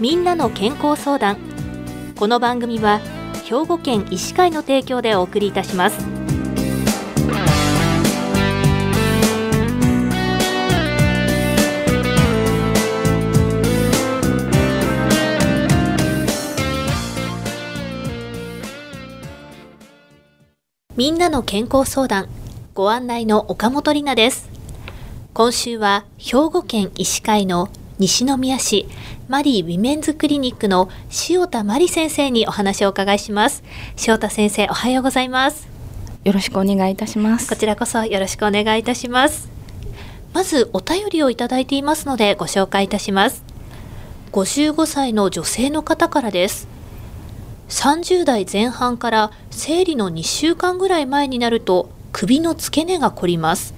みんなの健康相談。この番組は兵庫県医師会の提供でお送りいたします。みんなの健康相談。ご案内の岡本里奈です。今週は兵庫県医師会の西宮市マリー・ウィメンズクリニックの塩田真理先生にお話をお伺いします。塩田先生おはようございます。よろしくお願いいたします。こちらこそよろしくお願いいたします。まずお便りをいただいていますのでご紹介いたします。55歳の女性の方からです。30代前半から生理の2週間ぐらい前になると首の付け根が凝ります。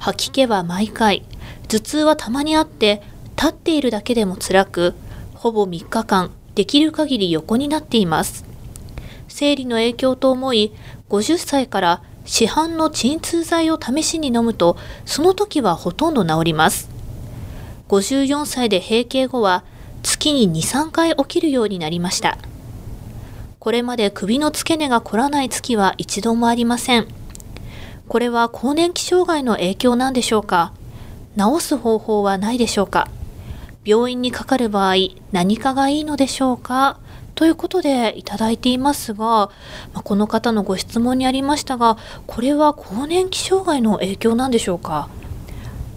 吐き気は毎回。頭痛はたまにあって立っているだけでも辛くほぼ3日間できる限り横になっています。生理の影響と思い50歳から市販の鎮痛剤を試しに飲むとその時はほとんど治ります。54歳で閉経後は月に2、3回起きるようになりました。これまで首の付け根が凝らない月は一度もありません。これは更年期障害の影響なんでしょうか？治す方法はないでしょうか？病院にかかる場合何かがいいのでしょうか？ということでいただいていますが、まあ、この方のご質問にありましたがこれは更年期障害の影響なんでしょうか？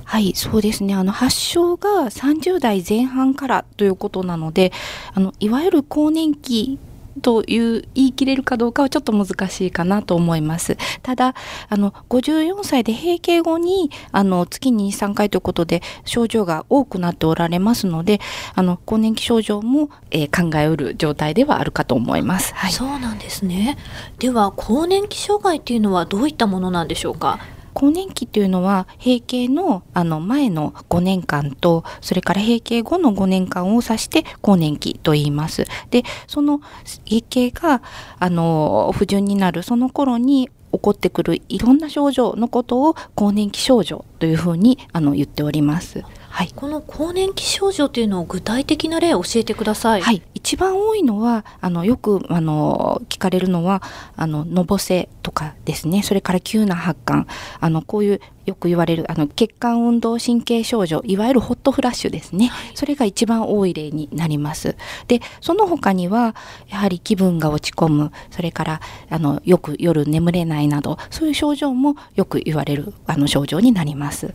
はい、そうですね。あの、発症が30代前半からということなので、あの、いわゆる更年期という言い切れるかどうかはちょっと難しいかなと思います。ただ、あの、54歳で閉経後に、あの、月に2、3回ということで症状が多くなっておられますので、あの、更年期症状も、えー、考えうる状態ではあるかと思います。はい。そうなんですね。では、更年期障害っていうのはどういったものなんでしょうか？更年期というのは閉経のあの前の5年間とそれから閉経後の5年間を指して更年期と言います。でその閉経があの不順になるその頃に起こってくるいろんな症状のことを更年期症状というふうにあの言っております。はい、この更年期症状というのを具体的な例を教えてください。はい、一番多いのはあのよくあの聞かれるのはあののぼせとかですね。それから急な発汗、あのこういうよく言われるあの血管運動神経症状、いわゆるホットフラッシュですね。それが一番多い例になります。で、その他にはやはり気分が落ち込む、それからあのよく夜眠れないなど、そういう症状もよく言われるあの症状になります。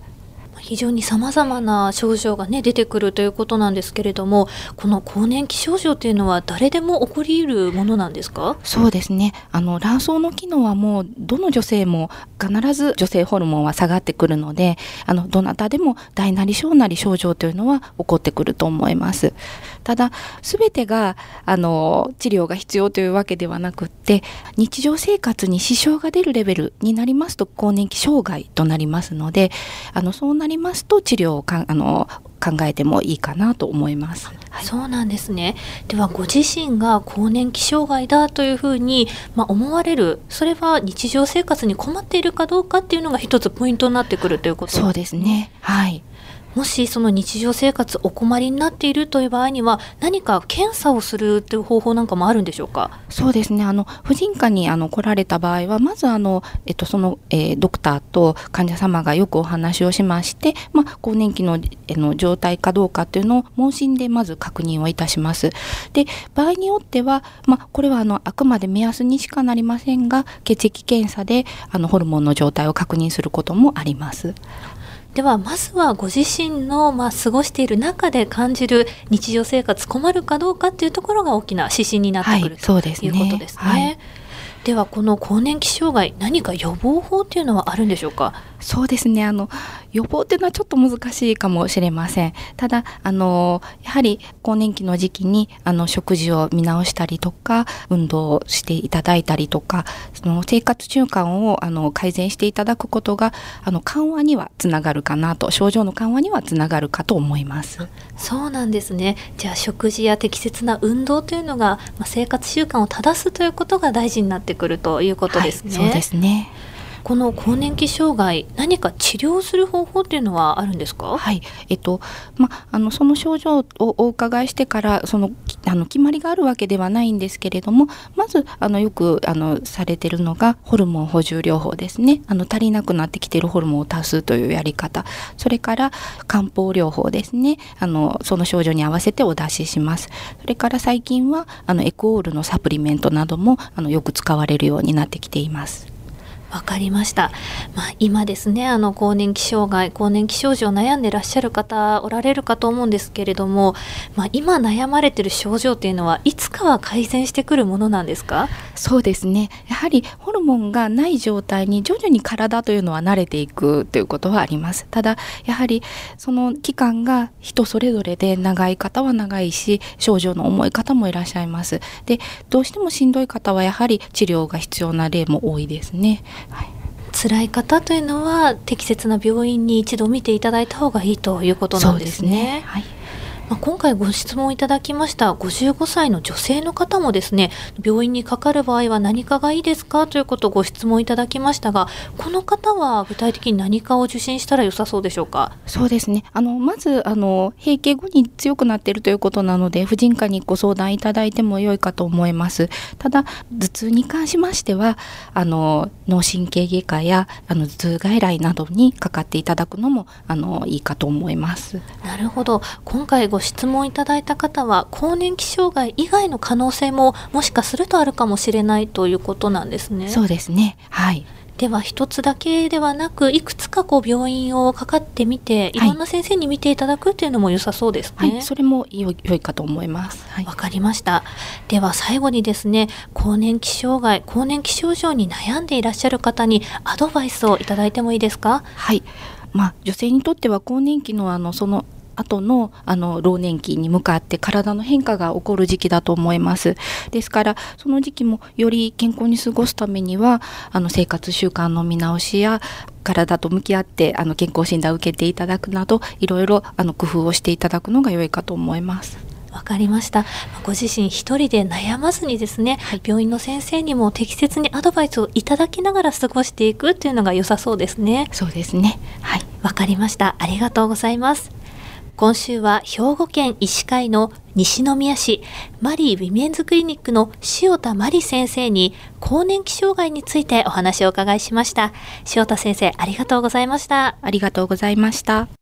非常にさまざまな症状がね出てくるということなんですけれどもこの更年期症状というのは誰でも起こりうるものなんですか？そうですね。あの卵巣の機能はもうどの女性も必ず女性ホルモンは下がってくるのであのどなたでも大なり小なり症状というのは起こってくると思います。ただ全てがあの治療が必要というわけではなくって日常生活に支障が出るレベルになりますと更年期障害となりますのであのそうなりりますと治療をかあの考えてもいいかなと思います。はい、そうなんですね。ではご自身が更年期障害だというふうに、まあ、思われるそれは日常生活に困っているかどうかっていうのが一つポイントになってくるということそうですね。はい。もしその日常生活お困りになっているという場合には何か検査をするという方法なんかもあるんでしょうか？そうですねあの婦人科にあの来られた場合はまずあの、えっと、その、えー、ドクターと患者様がよくお話をしまして、まあ、更年期のえの状態かどうかというのを問診でまず確認をいたします。で場合によっては、まあ、これはあのあくまで目安にしかなりませんが血液検査であのホルモンの状態を確認することもあります。ではまずはご自身の、まあ、過ごしている中で感じる日常生活困るかどうかっていうところが大きな指針になってくる、はい、ということですね。はい。ではこの更年期障害何か予防法っていうのはあるんでしょうか？そうですね。あの予防っていうのはちょっと難しいかもしれません。ただあのやはり更年期の時期にあの食事を見直したりとか運動をしていただいたりとかその生活習慣をあの改善していただくことがあの緩和にはつながるかなと症状の緩和にはつながるかと思います。そうなんですね。じゃあ食事や適切な運動というのが、まあ、生活習慣を正すということが大事になってくるということですね、はい、そうですねこの更年期障害何か治療する方法っていうのはあるんですか？はい。えっとまあのその症状をお伺いしてからそのあの決まりがあるわけではないんですけれどもまずあのよくあのされてるのがホルモン補充療法ですね。あの足りなくなってきているホルモンを足すというやり方。それから漢方療法ですね。あのその症状に合わせてお出しします。それから最近はあのエクオールのサプリメントなどもあのよく使われるようになってきています。わかりました。まあ、今ですね、あの更年期障害、更年期症状悩んでらっしゃる方おられるかと思うんですけれども、まあ、今悩まれてる症状っていうのはいつかは改善してくるものなんですか？そうですね。やはりホルモンがない状態に徐々に体というのは慣れていくということはあります。ただやはりその期間が人それぞれで長い方は長いし、症状の重い方もいらっしゃいます。で、どうしてもしんどい方はやはり治療が必要な例も多いですね。はい、辛い方というのは適切な病院に一度見ていただいた方がいいということなんですね。すねはいまあ、今回ご質問いただきました55歳の女性の方もですね病院にかかる場合は何かがいいですか？ということをご質問いただきましたがこの方は具体的に何かを受診したら良さそうでしょうか？そうですね。あのまずあの閉経後に強くなっているということなので婦人科にご相談いただいても良いかと思います。ただ頭痛に関しましてはあの脳神経外科やあの頭痛外来などにかかっていただくのもあのいいかと思います。なるほど。今回ご質問いただいた方は更年期障害以外の可能性ももしかするとあるかもしれないということなんですね。そうですねはいでは一つだけではなくいくつかこう病院をかかってみていろんな先生に見ていただくっていうのも良さそうですね。はい、それも良いかと思います。わ、はい、かりました。では最後にですね更年期障害更年期症状に悩んでいらっしゃる方にアドバイスをいただいてもいいですか？はい。まあ女性にとっては更年期のあのその後のあの老年期に向かって体の変化が起こる時期だと思いますですからその時期もより健康に過ごすためにはあの生活習慣の見直しや体と向き合ってあの健康診断を受けていただくなどいろいろあの工夫をしていただくのが良いかと思います。わかりました。ご自身一人で悩まずにですね、はい、病院の先生にも適切にアドバイスをいただきながら過ごしていくっていうのが良さそうですね。そうですね。はい。わかりました。ありがとうございます。今週は兵庫県医師会の西宮市マリー・ウィメンズクリニックの塩田真理先生に更年期障害についてお話をお伺いしました。塩田先生ありがとうございました。ありがとうございました。